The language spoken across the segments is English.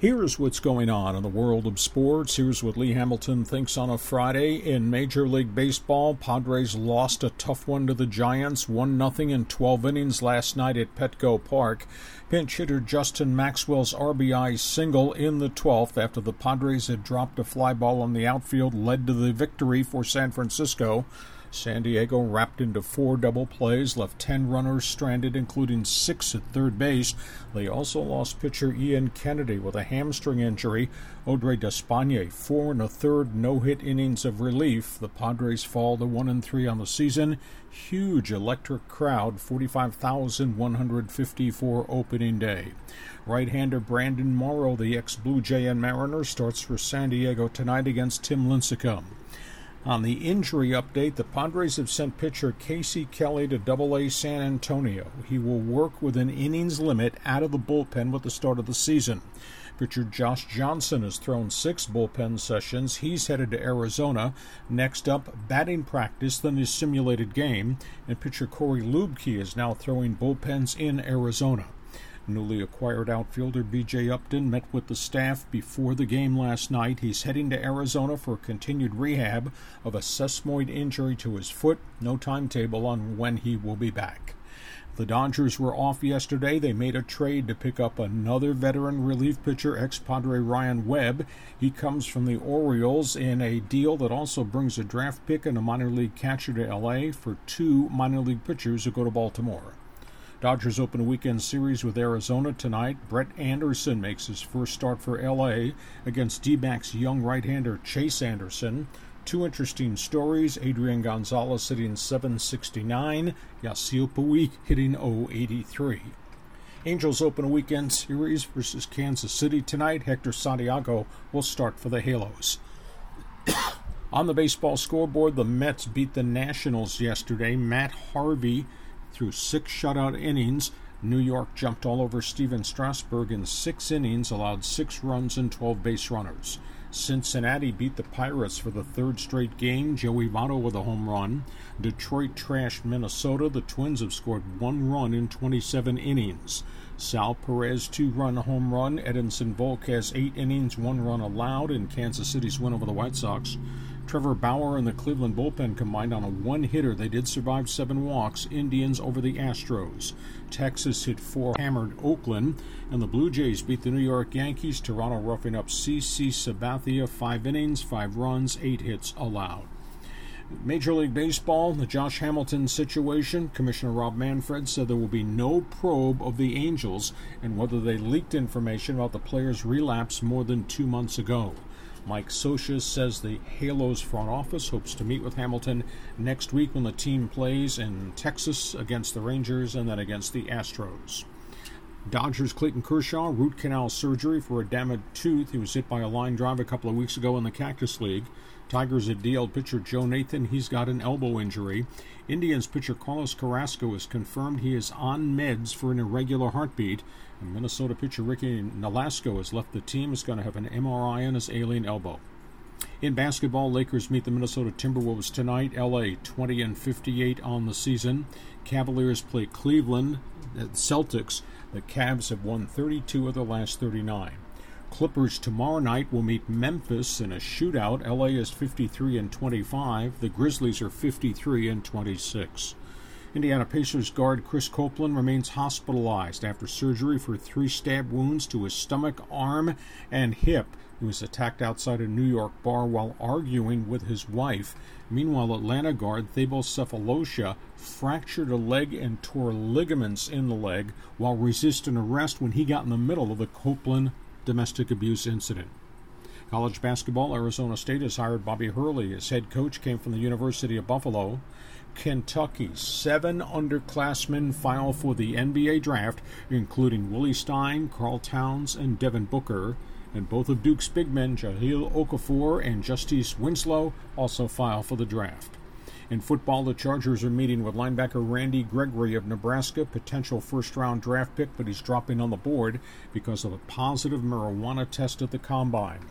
Here's what's going on in the world of sports. Here's what Lee Hamilton thinks on a Friday. In Major League Baseball, Padres lost a tough one to the Giants, 1 0 in 12 innings last night at Petco Park. Pinch hitter Justin Maxwell's RBI single in the 12th after the Padres had dropped a fly ball on the outfield led to the victory for San Francisco. San Diego wrapped into four double plays, left 10 runners stranded, including six at third base. They also lost pitcher Ian Kennedy with a hamstring injury. Audrey Despaigne, four and a third no hit innings of relief. The Padres fall to 1 and 3 on the season. Huge electric crowd, 45,154 opening day. Right hander Brandon Morrow, the ex Blue Jay and Mariner, starts for San Diego tonight against Tim Lincecum. On the injury update, the Padres have sent pitcher Casey Kelly to Double-A San Antonio. He will work with an innings limit out of the bullpen with the start of the season. Pitcher Josh Johnson has thrown six bullpen sessions. He's headed to Arizona. Next up, batting practice, then his simulated game. And pitcher Corey Luebke is now throwing bullpens in Arizona. Newly acquired outfielder BJ Upton met with the staff before the game last night. He's heading to Arizona for continued rehab of a sesamoid injury to his foot. No timetable on when he will be back. The Dodgers were off yesterday. They made a trade to pick up another veteran relief pitcher, ex Padre Ryan Webb. He comes from the Orioles in a deal that also brings a draft pick and a minor league catcher to LA for two minor league pitchers who go to Baltimore. Dodgers open a weekend series with Arizona tonight. Brett Anderson makes his first start for LA against D backs young right hander Chase Anderson. Two interesting stories Adrian Gonzalez hitting 769, Yasiel Puig hitting 083. Angels open a weekend series versus Kansas City tonight. Hector Santiago will start for the Halos. On the baseball scoreboard, the Mets beat the Nationals yesterday. Matt Harvey through six shutout innings. New York jumped all over Stephen Strasburg in six innings, allowed six runs and 12 base runners. Cincinnati beat the Pirates for the third straight game. Joey Votto with a home run. Detroit trashed Minnesota. The Twins have scored one run in 27 innings. Sal Perez two run home run. Edinson Volquez eight innings, one run allowed in Kansas City's win over the White Sox. Trevor Bauer and the Cleveland bullpen combined on a one hitter. They did survive seven walks. Indians over the Astros. Texas hit four, hammered Oakland. And the Blue Jays beat the New York Yankees. Toronto roughing up CC Sabathia. Five innings, five runs, eight hits allowed. Major League Baseball, the Josh Hamilton situation. Commissioner Rob Manfred said there will be no probe of the Angels and whether they leaked information about the player's relapse more than two months ago. Mike Scioscia says the Halos front office hopes to meet with Hamilton next week when the team plays in Texas against the Rangers and then against the Astros. Dodgers Clayton Kershaw, root canal surgery for a damaged tooth. He was hit by a line drive a couple of weeks ago in the Cactus League. Tigers had DL pitcher Joe Nathan. He's got an elbow injury. Indians pitcher Carlos Carrasco has confirmed he is on meds for an irregular heartbeat. And Minnesota pitcher Ricky Nolasco has left the team. He's going to have an MRI on his alien elbow. In basketball, Lakers meet the Minnesota Timberwolves tonight. LA 20 and 58 on the season. Cavaliers play Cleveland. Uh, Celtics. The Cavs have won 32 of the last 39. Clippers tomorrow night will meet Memphis in a shootout. LA is 53 and 25. The Grizzlies are 53 and 26. Indiana Pacers guard Chris Copeland remains hospitalized after surgery for three stab wounds to his stomach, arm, and hip. He was attacked outside a New York bar while arguing with his wife. Meanwhile, Atlanta guard Thabo Sefolosha fractured a leg and tore ligaments in the leg while resisting arrest when he got in the middle of the Copeland domestic abuse incident. College basketball, Arizona State has hired Bobby Hurley. as head coach came from the University of Buffalo. Kentucky, seven underclassmen file for the NBA draft, including Willie Stein, Karl Towns, and Devin Booker. And both of Duke's big men, Jahlil Okafor and Justice Winslow, also file for the draft. In football, the Chargers are meeting with linebacker Randy Gregory of Nebraska, potential first round draft pick, but he's dropping on the board because of a positive marijuana test at the combine.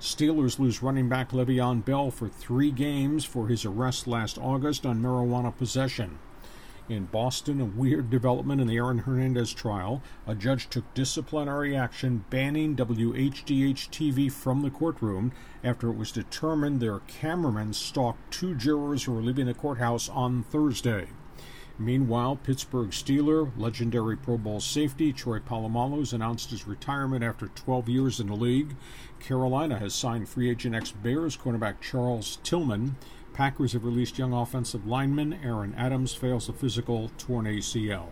Steelers lose running back Le'Veon Bell for three games for his arrest last August on marijuana possession. In Boston, a weird development in the Aaron Hernandez trial. A judge took disciplinary action banning WHDH TV from the courtroom after it was determined their cameraman stalked two jurors who were leaving the courthouse on Thursday. Meanwhile, Pittsburgh Steeler, legendary Pro Bowl safety Troy Polamalu has announced his retirement after 12 years in the league. Carolina has signed free agent ex Bears cornerback Charles Tillman. Packers have released young offensive lineman Aaron Adams fails a physical torn ACL.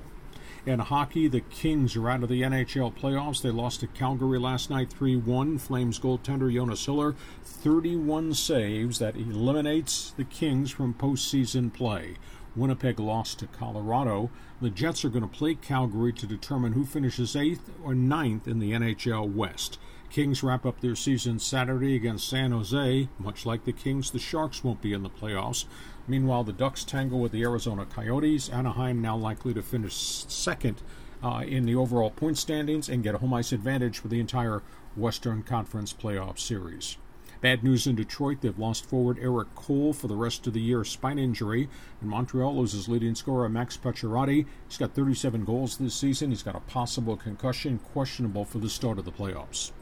In hockey, the Kings are out of the NHL playoffs. They lost to Calgary last night 3 1. Flames goaltender Jonas Hiller, 31 saves. That eliminates the Kings from postseason play. Winnipeg lost to Colorado. The Jets are going to play Calgary to determine who finishes eighth or ninth in the NHL West. Kings wrap up their season Saturday against San Jose. Much like the Kings, the Sharks won't be in the playoffs. Meanwhile, the Ducks tangle with the Arizona Coyotes. Anaheim now likely to finish second uh, in the overall point standings and get a home ice advantage for the entire Western Conference playoff series. Bad news in Detroit. They've lost forward Erik Cole for the rest of the year, spine injury. And Montreal loses leading scorer Max Pacioretty. He's got 37 goals this season. He's got a possible concussion, questionable for the start of the playoffs.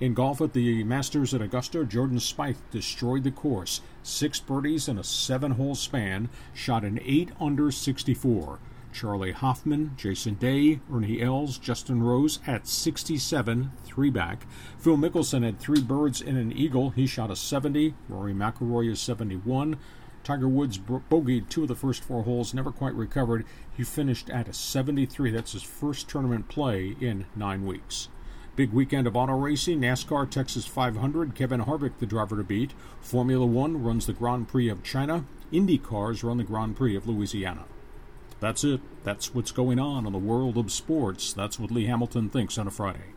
In golf at the Masters at Augusta, Jordan Spieth destroyed the course. Six birdies in a seven hole span, shot an 8 under 64. Charley Hoffman, Jason Day, Ernie Els, Justin Rose at 67, three back. Phil Mickelson had three birds and an eagle. He shot a 70. Rory McIlroy is 71. Tiger Woods bogeyed two of the first four holes, never quite recovered. He finished at a 73. That's his first tournament play in nine weeks. Big weekend of auto racing. NASCAR Texas 500. Kevin Harvick, the driver to beat. Formula One runs the Grand Prix of China. Indy cars run the Grand Prix of Louisiana. That's it. That's what's going on in the world of sports. That's what Lee Hamilton thinks on a Friday.